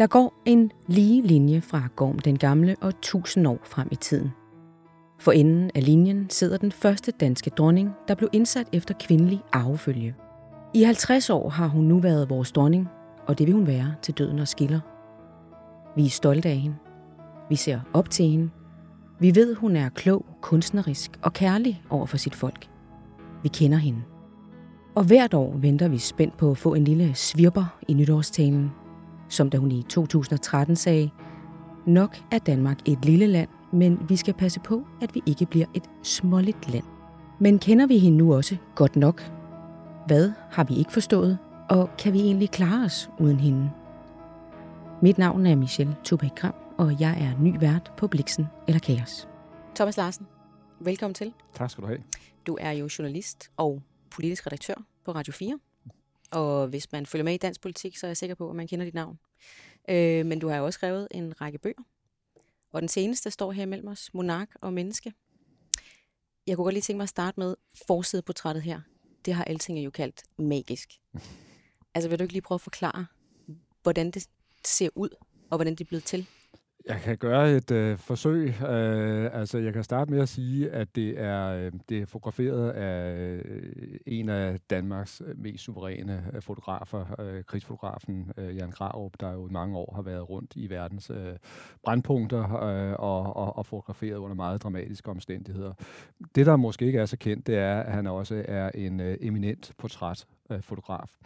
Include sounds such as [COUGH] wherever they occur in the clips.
Der går en lige linje fra Gorm den Gamle og tusind år frem i tiden. For enden af linjen sidder den første danske dronning, der blev indsat efter kvindelig arvefølge. I 50 år har hun nu været vores dronning, og det vil hun være til døden og skiller. Vi er stolte af hende. Vi ser op til hende. Vi ved, hun er klog, kunstnerisk og kærlig over for sit folk. Vi kender hende. Og hvert år venter vi spændt på at få en lille svirper i nytårstalen, som da hun i 2013 sagde, nok er Danmark et lille land, men vi skal passe på, at vi ikke bliver et småligt land. Men kender vi hende nu også godt nok? Hvad har vi ikke forstået, og kan vi egentlig klare os uden hende? Mit navn er Michelle Tubæk Kram, og jeg er ny vært på Bliksen eller Kaos. Thomas Larsen, velkommen til. Tak skal du have. Du er jo journalist og politisk redaktør på Radio 4. Og hvis man følger med i dansk politik, så er jeg sikker på, at man kender dit navn. Øh, men du har jo også skrevet en række bøger. Og den seneste står her mellem os, Monark og Menneske. Jeg kunne godt lige tænke mig at starte med forsideportrættet her. Det har alting jo kaldt magisk. [LAUGHS] Altså vil du ikke lige prøve at forklare, hvordan det ser ud, og hvordan det er blevet til? Jeg kan gøre et øh, forsøg. Øh, altså, jeg kan starte med at sige, at det er, øh, det er fotograferet af øh, en af Danmarks øh, mest suveræne øh, fotografer, øh, krigsfotografen øh, Jan Graup, der jo i mange år har været rundt i verdens øh, brandpunkter øh, og, og, og fotograferet under meget dramatiske omstændigheder. Det, der måske ikke er så kendt, det er, at han også er en øh, eminent portrætfotograf.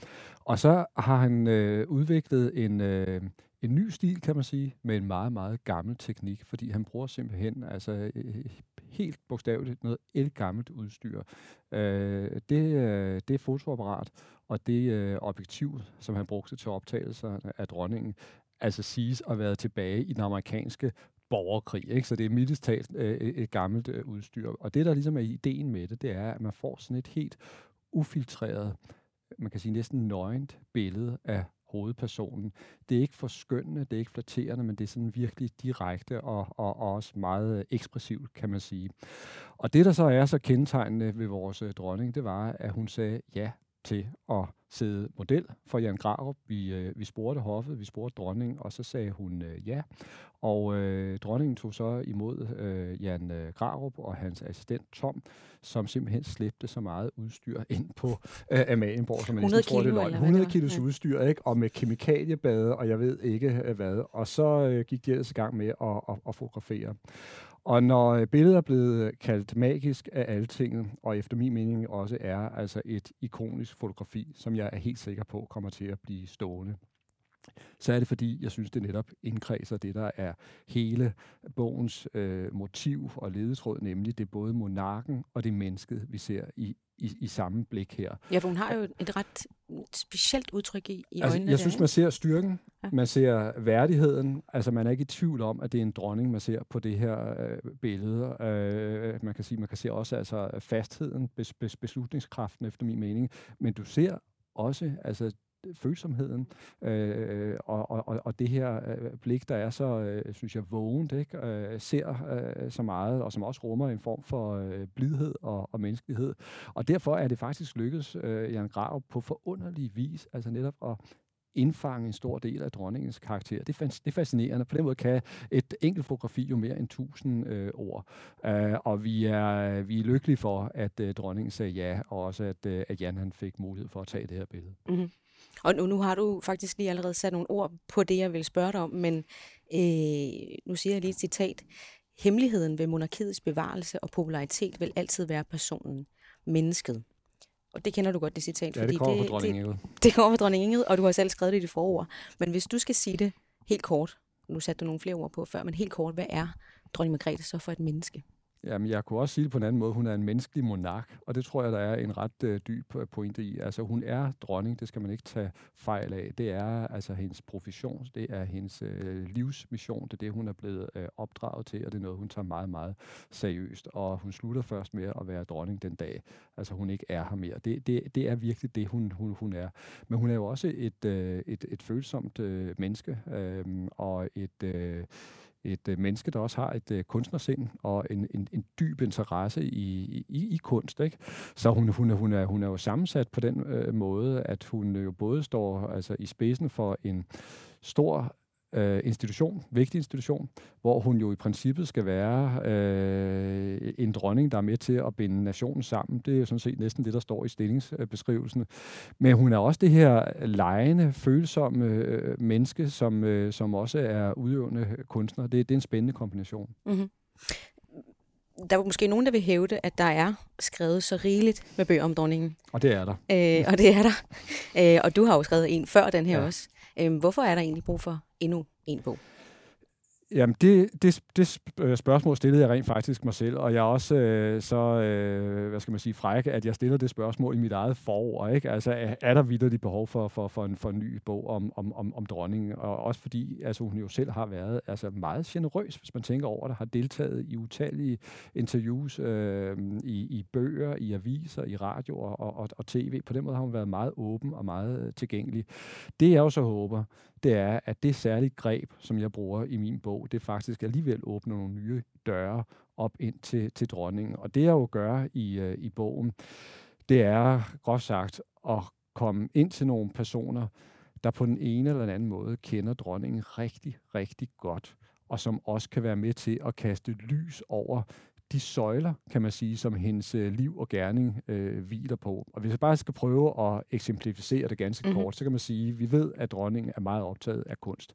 Og så har han øh, udviklet en... Øh, en ny stil, kan man sige, med en meget, meget gammel teknik, fordi han bruger simpelthen altså, øh, øh, helt bogstaveligt noget elgammelt udstyr. Øh, det, øh, det fotoapparat, og det øh, objektiv, som han brugte til optagelser af dronningen, altså siges at have været tilbage i den amerikanske borgerkrig. Ikke? Så det er mildest talt øh, et gammelt øh, udstyr. Og det, der ligesom er ideen med det, det er, at man får sådan et helt ufiltreret, man kan sige næsten nøgent billede af hovedpersonen. Det er ikke for det er ikke flatterende, men det er sådan virkelig direkte og, og, og også meget øh, ekspressivt, kan man sige. Og det, der så er så kendetegnende ved vores øh, dronning, det var, at hun sagde ja til at sidde model for Jan Grarup. Vi, øh, vi spurgte hoffet, vi spurgte dronningen, og så sagde hun øh, ja. Og øh, dronningen tog så imod øh, Jan øh, Grarup og hans assistent Tom, som simpelthen slæbte så meget udstyr ind på øh, Amalienborg, som man 100 kilo, tror, det eller 100 kilos ja. udstyr, ikke? og med kemikaliebade, og jeg ved ikke øh, hvad. Og så øh, gik de ellers i gang med at, at, at fotografere. Og når øh, billedet er blevet øh, kaldt magisk af altinget, og efter min mening også er altså et ikonisk fotografi, som jeg er helt sikker på kommer til at blive stående, så er det fordi, jeg synes, det netop indkredser det, der er hele bogens øh, motiv og ledetråd, nemlig det både monarken og det mennesket, vi ser i, i, i samme blik her. Ja, for hun har jo et ret specielt udtryk i, i altså, øjnene. Jeg synes, man ser styrken, Ja. man ser værdigheden. Altså, man er ikke i tvivl om, at det er en dronning, man ser på det her øh, billede. Øh, man kan sige, man kan se også altså fastheden, bes, bes, beslutningskraften efter min mening. Men du ser også altså følsomheden øh, og, og, og det her øh, blik, der er så, øh, synes jeg, vågent, ikke? Øh, ser øh, så meget, og som også rummer en form for øh, blidhed og, og menneskelighed. Og derfor er det faktisk lykkedes øh, Jan Grav på forunderlig vis, altså netop at indfange en stor del af dronningens karakter. Det det er fascinerende. På den måde kan et enkelt fotografi jo mere end tusind øh, ord. Uh, og vi er, vi er lykkelige for, at øh, dronningen sagde ja, og også at, øh, at Jan han fik mulighed for at tage det her billede. Mm-hmm. Og nu, nu har du faktisk lige allerede sat nogle ord på det, jeg vil spørge dig om, men øh, nu siger jeg lige et citat. Hemmeligheden ved monarkiets bevarelse og popularitet vil altid være personen, mennesket. Og det kender du godt, det citat. Ja, det kommer fra det, dronningen Ingrid. det kommer fra dronning Ingrid, og du har selv skrevet det i dit forord. Men hvis du skal sige det helt kort, nu satte du nogle flere ord på før, men helt kort, hvad er dronning Margrethe så for et menneske? Jamen, jeg kunne også sige det på en anden måde. Hun er en menneskelig monark, og det tror jeg, der er en ret øh, dyb øh, pointe i. Altså, hun er dronning, det skal man ikke tage fejl af. Det er altså hendes profession, det er hendes øh, livsmission, det er det, hun er blevet øh, opdraget til, og det er noget, hun tager meget, meget seriøst. Og hun slutter først med at være dronning den dag, altså hun ikke er her mere. Det, det, det er virkelig det, hun, hun, hun er. Men hun er jo også et, øh, et, et følsomt øh, menneske, øh, og et... Øh, et øh, menneske, der også har et øh, kunstnersind og en, en, en dyb interesse i, i, i kunst. Ikke? Så hun, hun, hun, er, hun er jo sammensat på den øh, måde, at hun jo både står altså, i spidsen for en stor øh, institution, vigtig institution, hvor hun jo i princippet skal være øh, en dronning, der er med til at binde nationen sammen. Det er jo sådan set næsten det, der står i stillingsbeskrivelsen. Men hun er også det her lejende, følsomme øh, menneske, som, øh, som også er udøvende kunstner. Det, det er en spændende kombination. Mm-hmm der er måske nogen, der vil hævde, at der er skrevet så rigeligt med bøger om dronningen. Og det er der. Øh, og det er der. Øh, og du har jo skrevet en før den her ja. også. Øhm, hvorfor er der egentlig brug for endnu en bog? Jamen, det, det, det øh, spørgsmål stillede jeg rent faktisk mig selv, og jeg er også øh, så, øh, hvad skal man sige, fræk, at jeg stiller det spørgsmål i mit eget forår. Ikke? Altså, er, er der vidderligt behov for, for, for, en, for en ny bog om, om, om, om dronningen? Og også fordi altså, hun jo selv har været altså, meget generøs, hvis man tænker over det, har deltaget i utallige interviews øh, i, i bøger, i aviser, i radio og, og, og tv. På den måde har hun været meget åben og meget øh, tilgængelig. Det jeg jo så håber, det er, at det særlige greb, som jeg bruger i min bog, det faktisk alligevel åbner nogle nye døre op ind til, til dronningen. Og det jeg jo gør i, øh, i bogen, det er groft sagt at komme ind til nogle personer, der på den ene eller den anden måde kender dronningen rigtig, rigtig godt, og som også kan være med til at kaste lys over de søjler, kan man sige, som hendes øh, liv og gerning øh, hviler på. Og hvis jeg bare skal prøve at eksemplificere det ganske mm-hmm. kort, så kan man sige, at vi ved, at dronningen er meget optaget af kunst.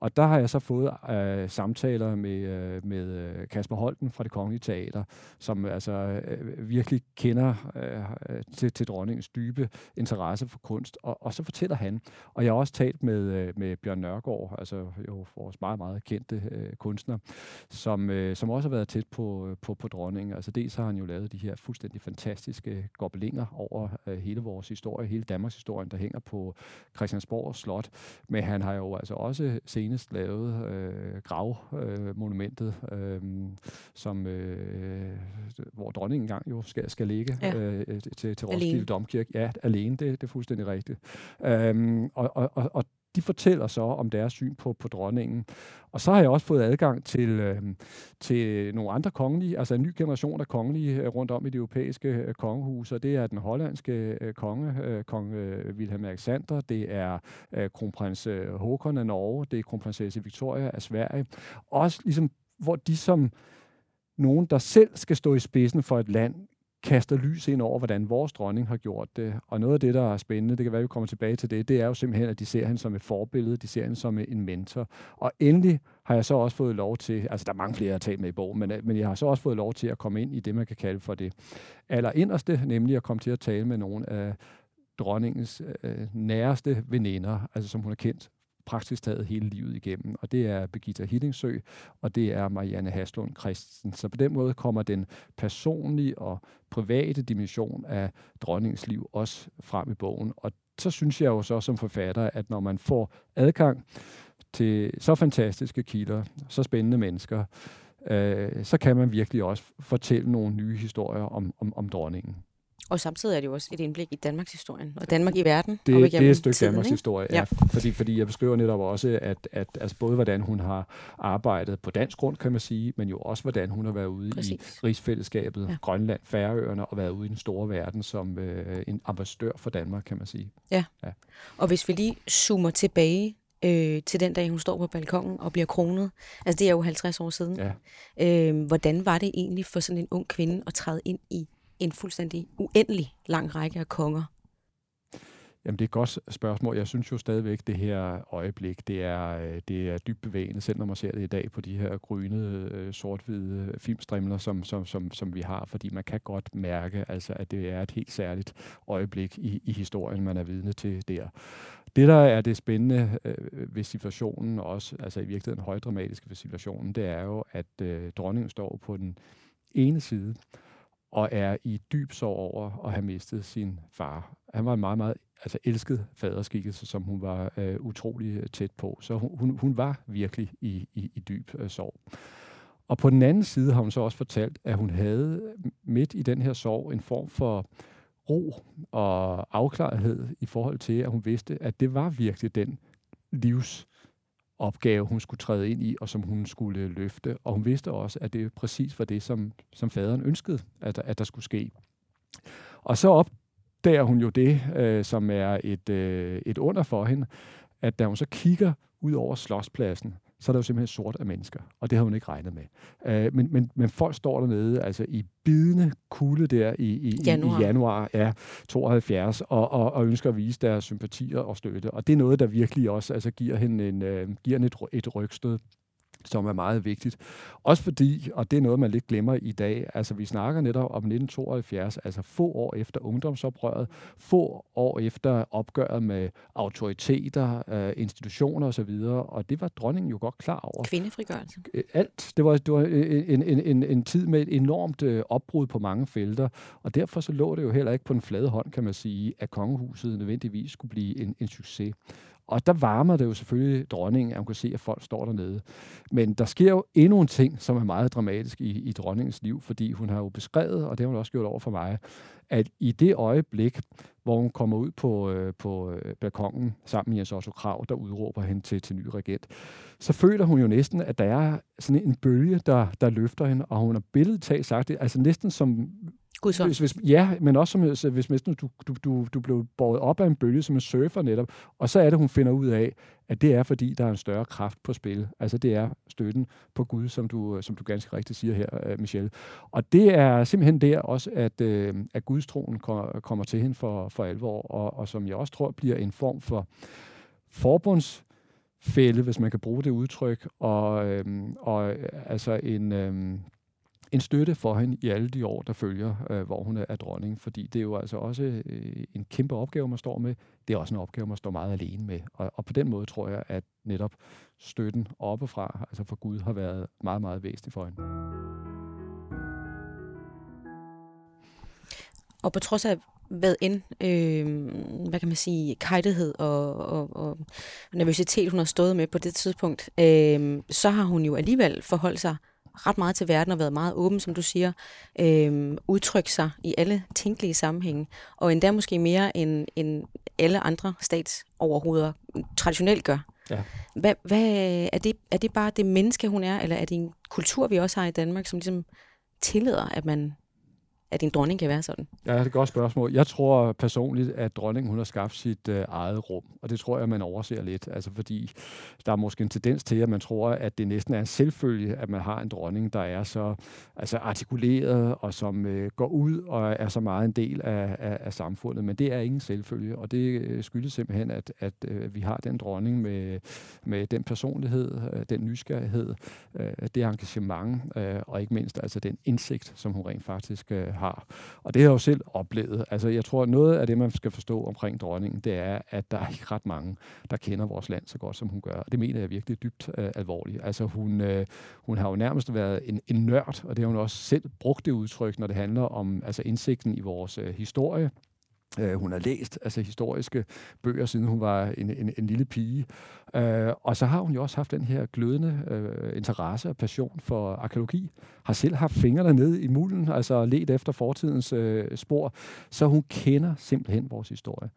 Og der har jeg så fået øh, samtaler med, øh, med øh, Kasper Holten fra det Kongelige Teater, som altså øh, virkelig kender øh, til, til dronningens dybe interesse for kunst. Og, og så fortæller han, og jeg har også talt med, øh, med Bjørn Nørgaard, altså jo vores meget, meget kendte øh, kunstner, som, øh, som også har været tæt på, på på dronningen. Altså dels har han jo lavet de her fuldstændig fantastiske gobelinger over øh, hele vores historie, hele Danmarks historie, der hænger på Christiansborg Slot. Men han har jo altså også senest lavet øh, gravmonumentet, øh, som, øh, hvor dronningen engang jo skal, skal ligge ja. øh, til, til Roskilde Domkirke. Ja, alene, det, det er fuldstændig rigtigt. Øhm, og, og, og de fortæller så om deres syn på, på dronningen. Og så har jeg også fået adgang til, øh, til nogle andre kongelige, altså en ny generation af kongelige øh, rundt om i det europæiske øh, kongehus, og det er den hollandske øh, konge, øh, kong øh, Wilhelm Alexander, det er øh, kronprins øh, Håkon af Norge, det er kronprinsesse Victoria af Sverige. Også ligesom, hvor de som nogen, der selv skal stå i spidsen for et land, kaster lys ind over, hvordan vores dronning har gjort det. Og noget af det, der er spændende, det kan være, at vi kommer tilbage til det, det er jo simpelthen, at de ser hende som et forbillede, de ser hende som en mentor. Og endelig har jeg så også fået lov til, altså der er mange flere, jeg har talt med i bogen, men, men jeg har så også fået lov til at komme ind i det, man kan kalde for det allerinderste, nemlig at komme til at tale med nogle af dronningens øh, næreste veninder, altså som hun har kendt praktisk taget hele livet igennem. Og det er Birgitta Hillingsø, og det er Marianne Haslund Christensen. Så på den måde kommer den personlige og private dimension af dronningens liv også frem i bogen. Og så synes jeg jo så som forfatter, at når man får adgang til så fantastiske kilder, så spændende mennesker, øh, så kan man virkelig også fortælle nogle nye historier om, om, om dronningen. Og samtidig er det jo også et indblik i Danmarks historie, og Danmark i verden. Det, det er et stykke tiden, Danmarks historie, ja. ja. Fordi, fordi jeg beskriver netop også, at, at altså både hvordan hun har arbejdet på dansk grund, kan man sige, men jo også hvordan hun har været ude Præcis. i rigsfællesskabet, ja. Grønland, Færøerne, og været ude i den store verden som øh, en ambassadør for Danmark, kan man sige. Ja. ja. Og hvis vi lige zoomer tilbage øh, til den dag, hun står på balkongen og bliver kronet. Altså, det er jo 50 år siden. Ja. Øh, hvordan var det egentlig for sådan en ung kvinde at træde ind i en fuldstændig uendelig lang række af konger? Jamen, det er et godt spørgsmål. Jeg synes jo stadigvæk, det her øjeblik, det er, øh, det er dybt bevægende, selv når man ser det i dag på de her grønne, øh, sort-hvide filmstrimler, som, som, som, som vi har, fordi man kan godt mærke, altså, at det er et helt særligt øjeblik i, i historien, man er vidne til der. Det, der er det spændende øh, ved situationen, også altså i virkeligheden højdramatiske ved situationen, det er jo, at øh, dronningen står på den ene side, og er i dyb sorg over at have mistet sin far. Han var en meget, meget altså elsket faderskikkelse, som hun var øh, utrolig øh, tæt på. Så hun, hun, hun var virkelig i, i, i dyb øh, sorg. Og på den anden side har hun så også fortalt, at hun havde øh, midt i den her sorg en form for ro og afklarethed i forhold til, at hun vidste, at det var virkelig den livs opgave, hun skulle træde ind i, og som hun skulle løfte. Og hun vidste også, at det præcis var det, som, som faderen ønskede, at, at der skulle ske. Og så opdager hun jo det, øh, som er et, øh, et under for hende, at da hun så kigger ud over slotspladsen, så er der jo simpelthen sort af mennesker, og det har hun ikke regnet med. Øh, men, men, men folk står dernede, altså i bidende kulde der i, i, januar. i januar ja, 72, og, og, og ønsker at vise deres sympatier og støtte. Og det er noget, der virkelig også altså, giver hende en, øh, giver hende et, et rygstød som er meget vigtigt. Også fordi, og det er noget, man lidt glemmer i dag, altså vi snakker netop om 1972, altså få år efter ungdomsoprøret, få år efter opgøret med autoriteter, øh, institutioner osv., og det var dronningen jo godt klar over. Kvindefrigørelse. Øh, alt. Det var, det var en, en, en, en tid med et enormt øh, opbrud på mange felter, og derfor så lå det jo heller ikke på den flade hånd, kan man sige, at kongehuset nødvendigvis skulle blive en, en succes. Og der varmer det jo selvfølgelig dronningen, at hun kan se, at folk står dernede. Men der sker jo endnu en ting, som er meget dramatisk i, i dronningens liv, fordi hun har jo beskrevet, og det har hun også gjort over for mig, at i det øjeblik, hvor hun kommer ud på, øh, på øh, balkongen sammen med Jens Otto Krav, der udråber hende til, til ny regent, så føler hun jo næsten, at der er sådan en bølge, der, der løfter hende, og hun har billedet talt sagt det, altså næsten som hvis, hvis, ja, men også som, hvis hvis du, du, du, du blev båret op af en bølge som en surfer netop, og så er det, hun finder ud af, at det er, fordi der er en større kraft på spil. Altså det er støtten på Gud, som du, som du ganske rigtigt siger her, øh, Michelle. Og det er simpelthen der også, at, øh, at Gudstroen kommer til hende for, for alvor, og, og som jeg også tror bliver en form for forbundsfælde, hvis man kan bruge det udtryk, og, øhm, og øh, altså en, øhm, en støtte for hende i alle de år, der følger, øh, hvor hun er, dronning. Fordi det er jo altså også øh, en kæmpe opgave, man står med. Det er også en opgave, man står meget alene med. Og, og på den måde tror jeg, at netop støtten oppefra, altså for Gud, har været meget, meget væsentlig for hende. Og på trods af hvad end, øh, hvad kan man sige, kajtighed og, og, og nervøsitet, hun har stået med på det tidspunkt, øh, så har hun jo alligevel forholdt sig ret meget til verden og været meget åben, som du siger, øh, udtrykke sig i alle tænkelige sammenhænge, og endda måske mere end, end alle andre statsoverhoveder traditionelt gør. Ja. Hvad, hvad, er, det, er det bare det menneske, hun er, eller er det en kultur, vi også har i Danmark, som ligesom tillader, at man at en dronning kan være sådan? Ja, det er et godt spørgsmål. Jeg tror personligt, at dronningen hun har skabt sit øh, eget rum, og det tror jeg, man overser lidt. Altså fordi der er måske en tendens til, at man tror, at det næsten er en selvfølge, at man har en dronning, der er så altså artikuleret og som øh, går ud og er så meget en del af, af, af samfundet. Men det er ingen selvfølge, og det øh, skyldes simpelthen, at, at øh, vi har den dronning med, med den personlighed, øh, den nysgerrighed, øh, det engagement øh, og ikke mindst altså den indsigt, som hun rent faktisk øh, har. Og det har jeg jo selv oplevet. Altså, jeg tror, at noget af det, man skal forstå omkring dronningen, det er, at der er ikke ret mange, der kender vores land så godt, som hun gør. Og det mener jeg virkelig dybt øh, alvorligt. Altså, hun, øh, hun har jo nærmest været en, en nørd, og det har hun også selv brugt det udtryk, når det handler om altså, indsigten i vores øh, historie, Uh, hun har læst altså historiske bøger, siden hun var en, en, en lille pige. Uh, og så har hun jo også haft den her glødende uh, interesse og passion for arkeologi. Har selv haft fingrene nede i mulden, altså let efter fortidens uh, spor. Så hun kender simpelthen vores historie.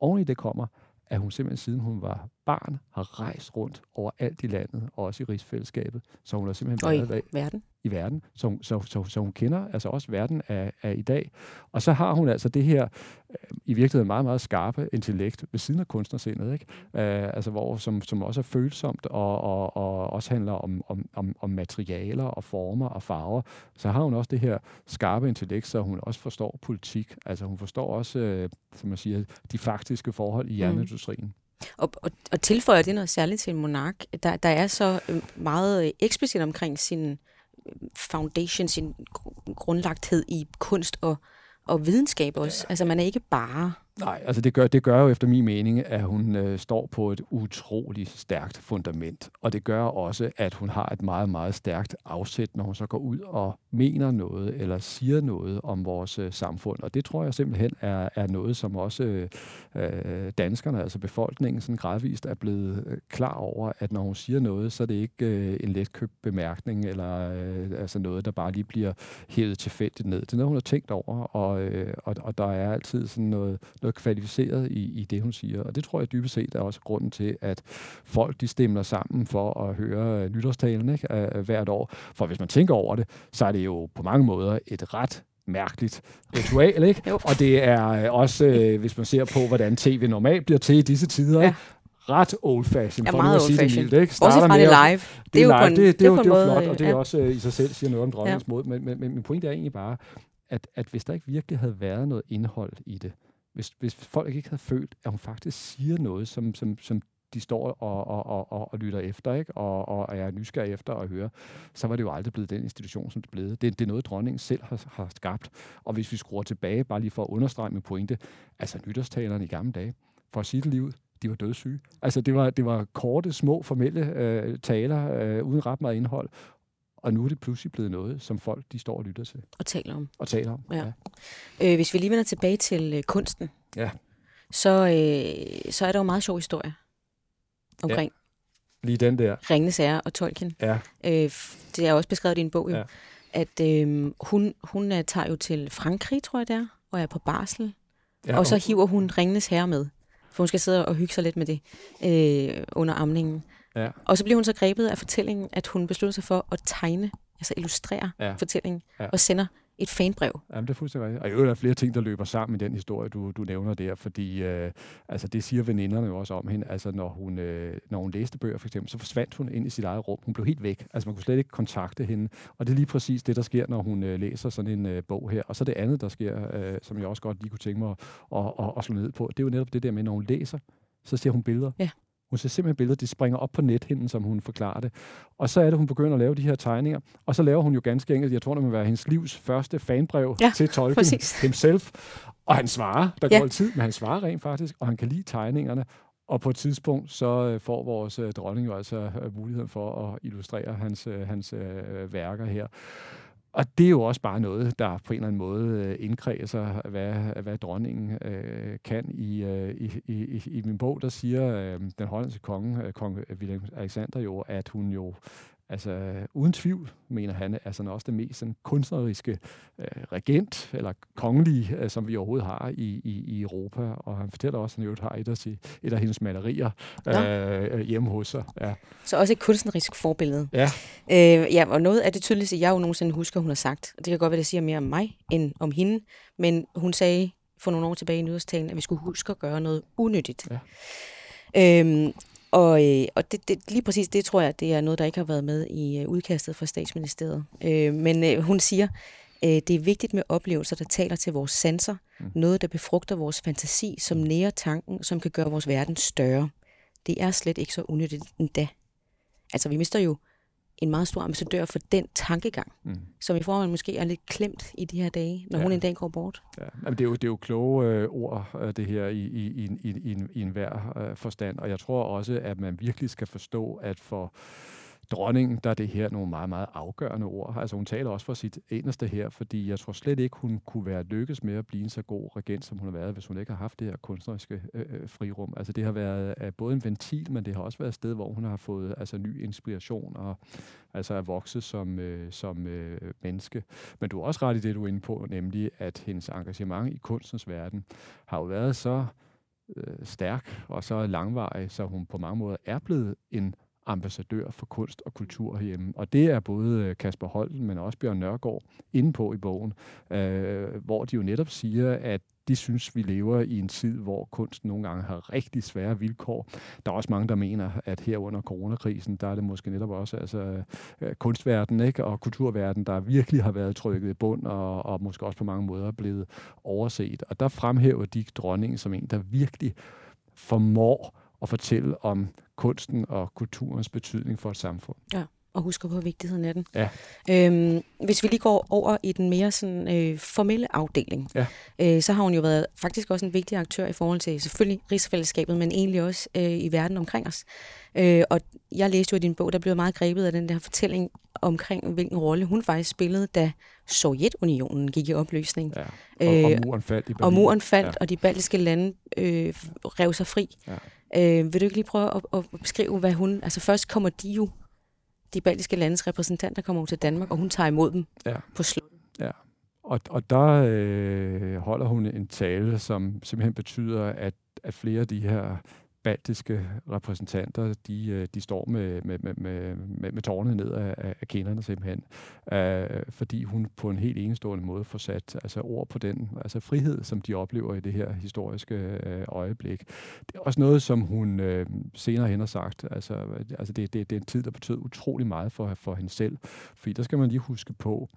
Oven i det kommer, at hun simpelthen siden hun var barn har rejst rundt over alt i landet, og også i rigsfællesskabet. Så hun har simpelthen og været i verden. I verden. Så, så, så, så hun kender altså også verden af, af i dag. Og så har hun altså det her øh, i virkeligheden meget, meget skarpe intellekt ved siden af kunstnersindet, ikke? Øh, altså hvor, som, som også er følsomt og, og, og også handler om, om, om, om materialer og former og farver. Så har hun også det her skarpe intellekt, så hun også forstår politik. Altså hun forstår også, øh, som man siger, de faktiske forhold i jernindustrien. Mm. Og, og, og tilføjer det noget særligt til en monark, der, der er så øh, meget øh, eksplicit omkring sin foundation, sin grundlagthed i kunst og, og videnskab også. Altså man er ikke bare Nej, altså det gør, det gør jo efter min mening, at hun øh, står på et utroligt stærkt fundament. Og det gør også, at hun har et meget, meget stærkt afsæt, når hun så går ud og mener noget eller siger noget om vores øh, samfund. Og det tror jeg simpelthen er, er noget, som også øh, øh danskerne, altså befolkningen, sådan gradvist er blevet øh, klar over, at når hun siger noget, så er det ikke øh, en letkøbt bemærkning eller øh, altså noget, der bare lige bliver hævet tilfældigt ned. Det er noget, hun har tænkt over, og, øh, og, og der er altid sådan noget, noget noget kvalificeret i, i det, hun siger. Og det tror jeg dybest set er også grunden til, at folk de stemmer sammen for at høre nytårstalen ikke, hvert år. For hvis man tænker over det, så er det jo på mange måder et ret mærkeligt ritual, ikke? [LAUGHS] og det er også, øh, hvis man ser på, hvordan tv normalt bliver til i disse tider, ja ret old fashion. Ja, meget old fashion. Mildt, ikke? Også fra det live. Det, det er jo live. en, det, det, det, er jo, det er jo flot, og det er ja. også uh, i sig selv siger noget om dronningens ja. måde. Men, men, men min pointe er egentlig bare, at, at hvis der ikke virkelig havde været noget indhold i det, hvis, hvis folk ikke havde følt, at hun faktisk siger noget, som, som, som de står og, og, og, og, og lytter efter, ikke? Og, og er nysgerrige efter at høre, så var det jo aldrig blevet den institution, som det blev. Det, det er noget, dronningen selv har, har skabt. Og hvis vi skruer tilbage, bare lige for at understrege min pointe, altså nytårstalerne i gamle dage, for at sige livet, de var dødssyge. Altså det var, det var korte, små, formelle øh, taler, øh, uden ret meget indhold. Og nu er det pludselig blevet noget, som folk de står og lytter til. Og taler om. Og taler om, ja. ja. Øh, hvis vi lige vender tilbage til øh, kunsten, ja. så, øh, så er der jo meget sjov historie omkring ja. Lige den der. Ringende Sager og Tolkien. Ja. Øh, det er også beskrevet i din bog jo. Ja. At øh, hun, hun uh, tager jo til Frankrig, tror jeg det er, og er på barsel. Ja, og så hiver hun Ringenes Herre med. For hun skal sidde og hygge sig lidt med det øh, under amningen. Ja. Og så bliver hun så grebet af fortællingen, at hun beslutter sig for at tegne, altså illustrere ja. fortællingen, ja. og sender et fanbrev. Jamen, det er fuldstændig rigtigt. Og i øvrigt er flere ting, der løber sammen i den historie, du, du nævner der, fordi øh, altså, det siger veninderne jo også om hende. Altså, når hun, øh, når hun læste bøger, for eksempel, så forsvandt hun ind i sit eget rum. Hun blev helt væk. Altså, man kunne slet ikke kontakte hende. Og det er lige præcis det, der sker, når hun øh, læser sådan en øh, bog her. Og så det andet, der sker, øh, som jeg også godt lige kunne tænke mig at, at, at, at slå ned på, det er jo netop det der med, når hun læser, så ser hun billeder. Ja. Hun ser simpelthen billeder, de springer op på nethinden, som hun forklarer det. Og så er det, hun begynder at lave de her tegninger. Og så laver hun jo ganske enkelt, jeg tror, det må være hendes livs første fanbrev ja, til Tolkien præcis. himself. Og han svarer, der ja. går tid, men han svarer rent faktisk, og han kan lide tegningerne. Og på et tidspunkt, så øh, får vores øh, dronning jo altså øh, muligheden for at illustrere hans, hans værker her. Og det er jo også bare noget, der på en eller anden måde øh, indkredser, hvad, hvad dronningen øh, kan. I, øh, i, i, I min bog, der siger øh, den hollandske konge, øh, kong William Alexander jo, at hun jo altså uden tvivl, mener han, er sådan også den mest sådan, kunstneriske øh, regent, eller kongelige, øh, som vi overhovedet har i, i, i Europa. Og han fortæller også, at han jo har et af, et af hendes malerier øh, hjemme hos sig. Ja. Så også et kunstnerisk forbillede. Ja. Øh, ja, og noget af det tydeligste, jeg jo nogensinde husker, hun har sagt, og det kan godt være, det siger mere om mig end om hende, men hun sagde for nogle år tilbage i nyhedstalen, at vi skulle huske at gøre noget unyttigt. Ja. Øhm, og, øh, og det, det, lige præcis det tror jeg, det er noget, der ikke har været med i øh, udkastet fra statsministeriet. Øh, men øh, hun siger, øh, det er vigtigt med oplevelser, der taler til vores sanser. Mm. Noget, der befrugter vores fantasi, som nærer tanken, som kan gøre vores verden større. Det er slet ikke så unyttigt endda. Altså, vi mister jo en meget stor ambassadør for den tankegang, mm. som i forvejen måske er lidt klemt i de her dage, når ja. hun en dag går bort. Ja. Jamen, det, er jo, det er jo kloge øh, ord, øh, det her, i, i, i, i, i, i enhver øh, forstand. Og jeg tror også, at man virkelig skal forstå, at for dronningen, der er det her nogle meget, meget afgørende ord. Altså hun taler også for sit eneste her, fordi jeg tror slet ikke, hun kunne være lykkes med at blive en så god regent, som hun har været, hvis hun ikke har haft det her kunstneriske øh, øh, frirum. Altså det har været øh, både en ventil, men det har også været et sted, hvor hun har fået altså, ny inspiration og altså er vokset som, øh, som øh, menneske. Men du er også ret i det, du er inde på, nemlig at hendes engagement i kunstens verden har jo været så øh, stærk og så langvarig, så hun på mange måder er blevet en ambassadør for kunst og kultur herhjemme. Og det er både øh, Kasper Holten, men også Bjørn Nørgaard inde på i bogen, øh, hvor de jo netop siger, at de synes, vi lever i en tid, hvor kunst nogle gange har rigtig svære vilkår. Der er også mange, der mener, at her under coronakrisen, der er det måske netop også altså, øh, kunstverdenen ikke? og kulturverdenen, der virkelig har været trykket i bund, og, og måske også på mange måder blevet overset. Og der fremhæver de dronningen som en, der virkelig formår at fortælle om kunsten og kulturens betydning for et samfund. Ja, og husker på vigtigheden af den. Ja. Øhm, hvis vi lige går over i den mere sådan, øh, formelle afdeling, ja. øh, så har hun jo været faktisk også en vigtig aktør i forhold til selvfølgelig rigsfællesskabet, men egentlig også øh, i verden omkring os. Øh, og jeg læste jo i din bog, der blev meget grebet af den der fortælling omkring, hvilken rolle hun faktisk spillede, da Sovjetunionen gik i opløsning. Ja. Og, og øh, muren faldt i Berlin. Og muren faldt, ja. og de baltiske lande øh, rev sig fri. Ja. Øh, vil du ikke lige prøve at, at beskrive, hvad hun... Altså først kommer de jo, de baltiske landes repræsentanter kommer til Danmark, og hun tager imod dem ja. på slottet. Ja, og, og der øh, holder hun en tale, som simpelthen betyder, at, at flere af de her baltiske repræsentanter, de, øh, de står med, med, med, med, med, med ned af, af kenderne simpelthen, øh, fordi hun på en helt enestående måde får sat altså, ord på den altså frihed, som de oplever i det her historiske øh, øjeblik. Det er også noget, som hun øh, senere hen har sagt, altså, altså det, det, det er en tid, der betød utrolig meget for, for hende selv, fordi der skal man lige huske på,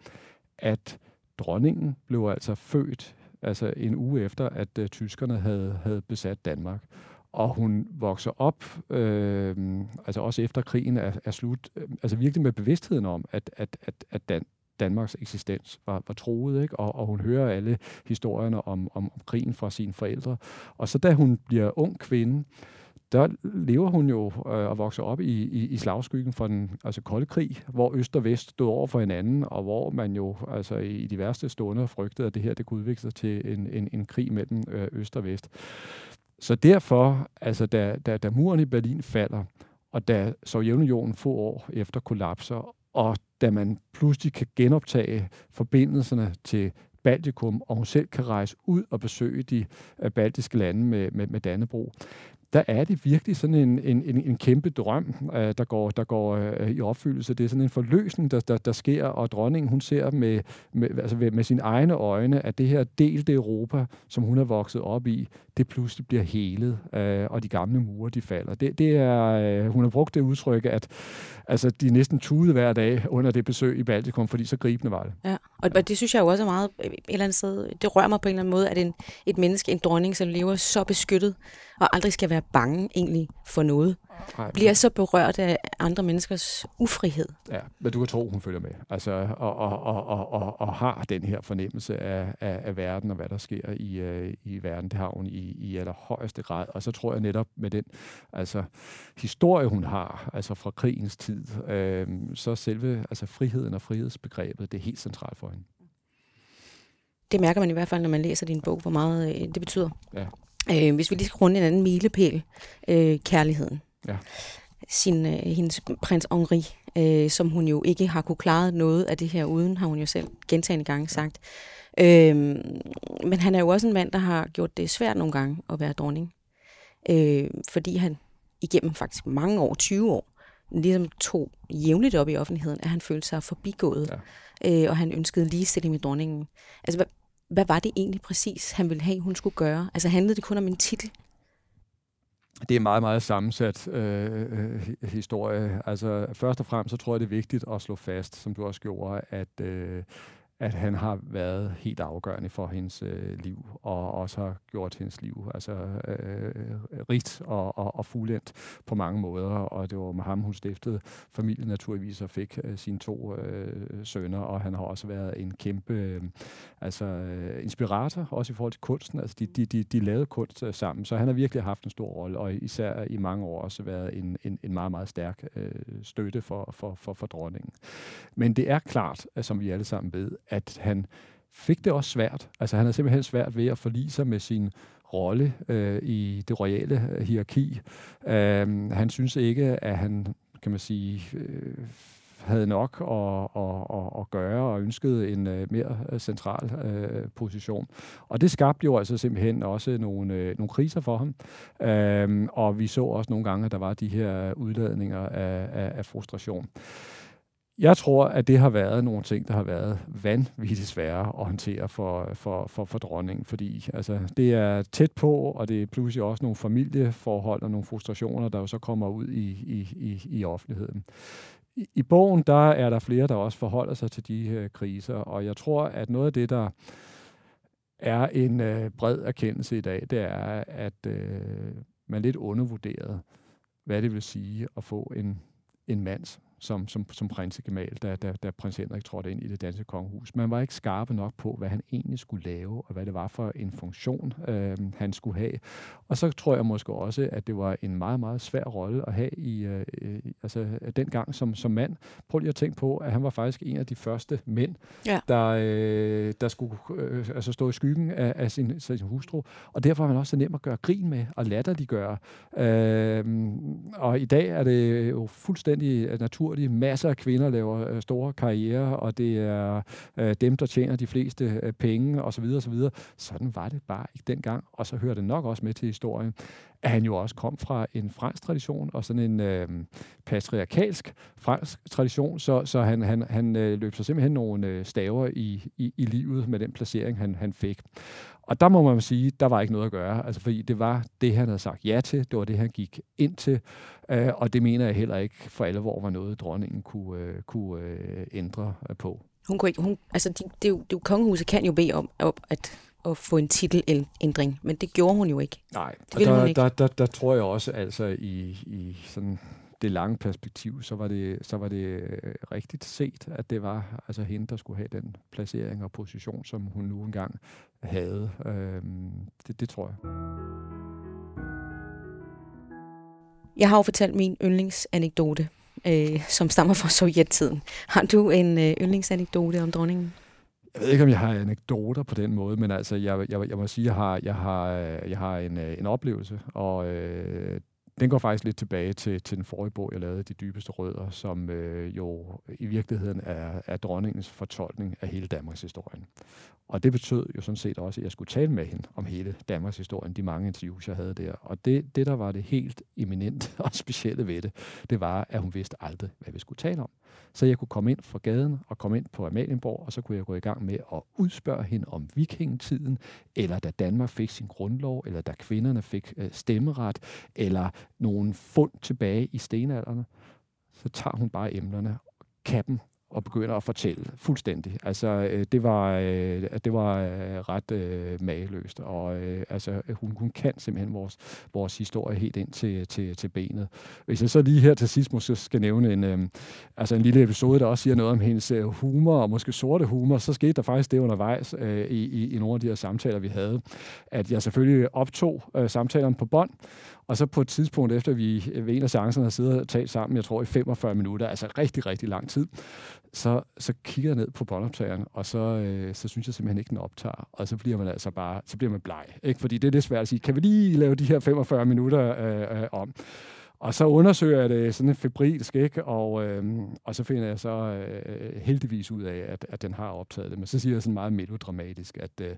at dronningen blev altså født altså en uge efter, at uh, tyskerne havde, havde besat Danmark og hun vokser op, øh, altså også efter krigen er, er slut, øh, altså virkelig med bevidstheden om, at, at, at, at Dan, Danmarks eksistens var, var troet, ikke? Og, og hun hører alle historierne om, om, om krigen fra sine forældre. Og så da hun bliver ung kvinde, der lever hun jo øh, og vokser op i, i, i slagskyggen fra den altså kolde krig, hvor øst og vest stod over for hinanden, og hvor man jo altså i de værste stunder frygtede, at det her det kunne udvikle sig til en, en, en krig mellem øh, øst og vest. Så derfor, altså da, da, da muren i Berlin falder, og da Sovjetunionen få år efter kollapser, og da man pludselig kan genoptage forbindelserne til Baltikum, og hun selv kan rejse ud og besøge de øh, baltiske lande med, med, med Dannebro, der er det virkelig sådan en, en, en, en kæmpe drøm, øh, der går, der går øh, i opfyldelse. Det er sådan en forløsning, der, der, der sker, og dronningen hun ser med, med, altså med sine egne øjne, at det her delte Europa, som hun er vokset op i, det pludselig bliver helet, øh, og de gamle mure, de falder. Det, det er, øh, hun har brugt det udtryk, at altså, de næsten tude hver dag under det besøg i Baltikum, fordi så gribende var det. Ja, og det synes jeg jo også er meget, et eller andet sted, det rører mig på en eller anden måde, at en, et menneske, en dronning, som lever så beskyttet, og aldrig skal være bange egentlig for noget, Nej, bliver så berørt af andre menneskers ufrihed. Ja, men du kan tro, hun følger med. Altså, og, og, og, og, og, og har den her fornemmelse af, af, af verden og hvad der sker i, uh, i verden. Det har hun i, i allerhøjeste grad. Og så tror jeg netop med den altså, historie, hun har, altså fra krigens tid, øh, så selve altså, friheden og frihedsbegrebet, det er helt centralt for hende. Det mærker man i hvert fald, når man læser din bog, hvor meget øh, det betyder. Ja. Øh, hvis vi lige skal runde en anden milepæl, øh, kærligheden. Ja. Sin, øh, hendes prins Henri, øh, som hun jo ikke har kunne klare noget af det her uden, har hun jo selv gentagende gange sagt. Øh, men han er jo også en mand, der har gjort det svært nogle gange at være dronning. Øh, fordi han igennem faktisk mange år, 20 år, ligesom tog jævnligt op i offentligheden, at han følte sig forbigået, ja. øh, og han ønskede ligestilling med dronningen. Altså, hvad, hvad var det egentlig præcis, han ville have, hun skulle gøre? Altså handlede det kun om en titel? Det er en meget, meget sammensat øh, øh, historie. Altså først og fremmest så tror jeg, det er vigtigt at slå fast, som du også gjorde, at øh, at han har været helt afgørende for hendes øh, liv, og også har gjort hendes liv altså, øh, rigt og, og, og fuldendt på mange måder. Og det var med ham, hun stiftede familien naturligvis og fik øh, sine to øh, sønner, og han har også været en kæmpe øh, altså, øh, inspirator, også i forhold til kunsten. Altså, de, de, de, de lavede kunst øh, sammen, så han har virkelig haft en stor rolle, og især i mange år også været en, en, en meget, meget stærk øh, støtte for, for, for, for dronningen. Men det er klart, som vi alle sammen ved, at han fik det også svært. Altså han havde simpelthen svært ved at forlige sig med sin rolle øh, i det royale øh, hierarki. Øh, han synes ikke, at han, kan man sige, øh, havde nok at, at, at, at gøre og ønskede en øh, mere øh, central øh, position. Og det skabte jo altså simpelthen også nogle, øh, nogle kriser for ham. Uh, og vi så også nogle gange, at der var de her udladninger af, af, af frustration. Jeg tror, at det har været nogle ting, der har været vanvittigt svære at håndtere for, for, for, for dronningen, fordi altså, det er tæt på, og det er pludselig også nogle familieforhold og nogle frustrationer, der jo så kommer ud i, i, i, i offentligheden. I, I bogen, der er der flere, der også forholder sig til de her kriser, og jeg tror, at noget af det, der er en øh, bred erkendelse i dag, det er, at øh, man lidt undervurderet, hvad det vil sige at få en, en mands som, som, som prinsegemal, da, da, da prins Henrik trådte ind i det danske kongehus. Man var ikke skarpe nok på, hvad han egentlig skulle lave, og hvad det var for en funktion, øh, han skulle have. Og så tror jeg måske også, at det var en meget, meget svær rolle at have i, øh, altså, dengang som, som mand. Prøv lige at tænke på, at han var faktisk en af de første mænd, ja. der, øh, der skulle øh, altså stå i skyggen af, af sin, sin hustru. Og derfor var han også så nem at gøre grin med og latterliggøre. Øh, og i dag er det jo fuldstændig naturligt naturligt. Masser af kvinder laver øh, store karrierer, og det er øh, dem, der tjener de fleste øh, penge osv. osv. Sådan var det bare ikke dengang, og så hører det nok også med til historien, at han jo også kom fra en fransk tradition, og sådan en øh, patriarkalsk fransk tradition, så, så han, han, han øh, løb sig simpelthen nogle øh, staver i, i, i livet med den placering, han, han fik. Og der må man sige, der var ikke noget at gøre, altså fordi det var det, han havde sagt ja til, det var det, han gik ind til, øh, og det mener jeg heller ikke for alvor var noget, dronningen kunne, øh, kunne øh, ændre på. Hun kunne ikke, hun, altså de, det, jo, det kongehuset kan jo bede om, at at få en titelændring, men det gjorde hun jo ikke. Nej, og der, hun ikke. Der, der, der tror jeg også, altså i, i sådan det lange perspektiv, så var det, så var det øh, rigtigt set, at det var altså hende, der skulle have den placering og position, som hun nu engang havde. Øhm, det, det tror jeg. Jeg har jo fortalt min yndlingsanekdote, øh, som stammer fra sovjettiden. Har du en øh, yndlingsanekdote om dronningen? Jeg ved ikke, om jeg har anekdoter på den måde, men altså, jeg, jeg, jeg må sige, at jeg har, jeg har, jeg har en, øh, en oplevelse, og øh, den går faktisk lidt tilbage til, til den forrige bog, jeg lavede, De dybeste rødder, som øh, jo i virkeligheden er, er dronningens fortolkning af hele Danmarks historien. Og det betød jo sådan set også, at jeg skulle tale med hende om hele Danmarks historien, de mange interviews, jeg havde der. Og det, det der var det helt eminent [LAUGHS] og specielle ved det, det var, at hun vidste aldrig, hvad vi skulle tale om. Så jeg kunne komme ind fra gaden og komme ind på Amalienborg, og så kunne jeg gå i gang med at udspørge hende om vikingetiden, eller da Danmark fik sin grundlov, eller da kvinderne fik øh, stemmeret, eller nogle fund tilbage i stenalderne. Så tager hun bare emnerne, kappen og begynder at fortælle fuldstændig. Altså, øh, det var, øh, det var øh, ret øh, mageløst, og øh, altså, hun, hun kan simpelthen vores, vores historie helt ind til, til, til benet. Hvis jeg så lige her til sidst måske skal nævne en, øh, altså en lille episode, der også siger noget om hendes øh, humor, og måske sorte humor, så skete der faktisk det undervejs øh, i, i, i nogle af de her samtaler, vi havde, at jeg selvfølgelig optog øh, samtalerne på bånd, og så på et tidspunkt, efter vi øh, ved en af seancerne har siddet og talt sammen, jeg tror i 45 minutter, altså rigtig, rigtig lang tid, så, så kigger jeg ned på båndoptageren, og så, øh, så synes jeg simpelthen ikke, den optager. Og så bliver man altså bare, så bliver man bleg. Ikke? Fordi det er lidt svært at sige, kan vi lige lave de her 45 minutter øh, øh, om? Og så undersøger jeg det sådan en febrilsk, ikke? Og, øh, og så finder jeg så øh, heldigvis ud af, at, at den har optaget det. Men så siger jeg sådan meget melodramatisk, at øh,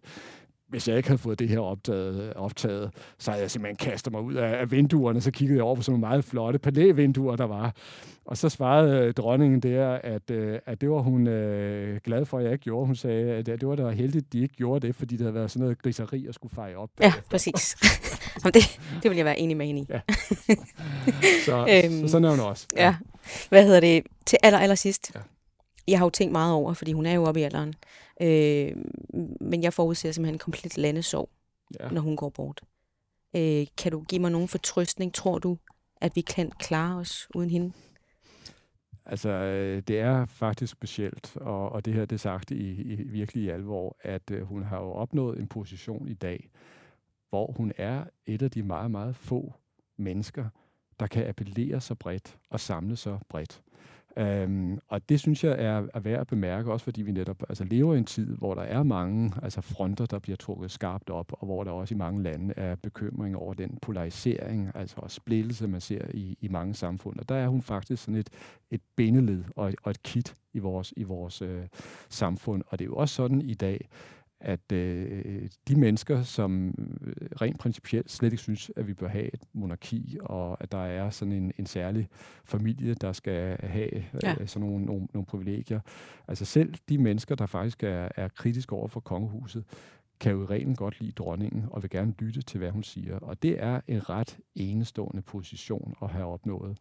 hvis jeg ikke havde fået det her optaget, optaget så havde jeg simpelthen kastet mig ud af, af vinduerne, så kiggede jeg over på sådan nogle meget flotte palævinduer, der var. Og så svarede øh, dronningen der, at, øh, at det var hun øh, glad for, at jeg ikke gjorde. Hun sagde, at det var da heldigt, at de ikke gjorde det, fordi det havde været sådan noget griseri at skulle feje op. Ja, efter. præcis. [LAUGHS] det, det vil jeg være enig med hende i. Ja. [LAUGHS] så, øhm, så sådan er hun også. Ja. ja. Hvad hedder det? Til aller, aller sidst. Ja. Jeg har jo tænkt meget over, fordi hun er jo oppe i alderen. Øh, men jeg forudser simpelthen en komplet landesorg, ja. når hun går bort. Øh, kan du give mig nogen fortrøstning? Tror du, at vi kan klare os uden hende? Altså, øh, det er faktisk specielt, og, og det her det er sagt i, i virkelig i alvor, at øh, hun har jo opnået en position i dag, hvor hun er et af de meget, meget få mennesker, der kan appellere så bredt og samle så bredt. Øhm, og det synes jeg er, er værd at bemærke, også fordi vi netop altså, lever i en tid, hvor der er mange altså, fronter, der bliver trukket skarpt op, og hvor der også i mange lande er bekymring over den polarisering, altså og splittelse, man ser i, i mange samfund. Og der er hun faktisk sådan et, et bindeled og, og et kit i vores, i vores øh, samfund. Og det er jo også sådan i dag, at øh, de mennesker, som øh, rent principielt slet ikke synes, at vi bør have et monarki, og at der er sådan en, en særlig familie, der skal have ja. øh, sådan nogle, nogle, nogle privilegier. Altså selv de mennesker, der faktisk er, er kritiske over for kongehuset, kan jo i reglen godt lide dronningen og vil gerne lytte til, hvad hun siger. Og det er en ret enestående position at have opnået.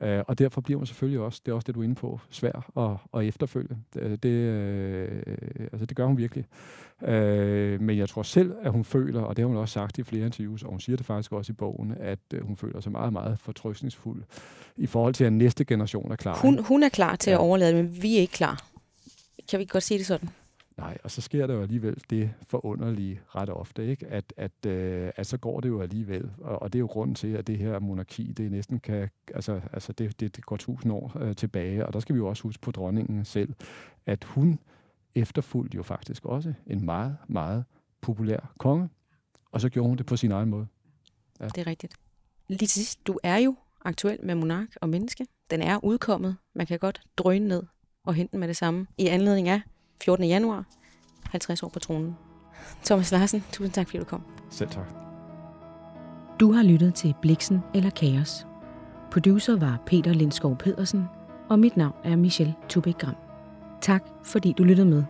Uh, og derfor bliver man selvfølgelig også, det er også det, du er inde på, svær at, at efterfølge. Det, uh, altså det gør hun virkelig. Uh, men jeg tror selv, at hun føler, og det har hun også sagt i flere interviews, og hun siger det faktisk også i bogen, at uh, hun føler sig meget, meget fortrøstningsfuld i forhold til, at næste generation er klar. Hun, hun er klar til ja. at overlade men vi er ikke klar. Kan vi godt sige det sådan? Nej, og så sker der jo alligevel det forunderlige ret ofte, ikke? At, at, øh, at så går det jo alligevel. Og, og det er jo grunden til, at det her monarki, det næsten kan, altså, altså det, det, det går tusind år øh, tilbage. Og der skal vi jo også huske på dronningen selv, at hun efterfulgte jo faktisk også en meget, meget populær konge. Og så gjorde hun det på sin egen måde. Ja. Det er rigtigt. Lige til sidst, du er jo aktuel med Monark og Menneske. Den er udkommet. Man kan godt drøne ned og hente den med det samme. I anledning af 14. januar, 50 år på tronen. Thomas Larsen, tusind tak, fordi du kom. Selv tak. Du har lyttet til Bliksen eller Kaos. Producer var Peter Lindskov Pedersen, og mit navn er Michelle Tubæk Gram. Tak fordi du lyttede med.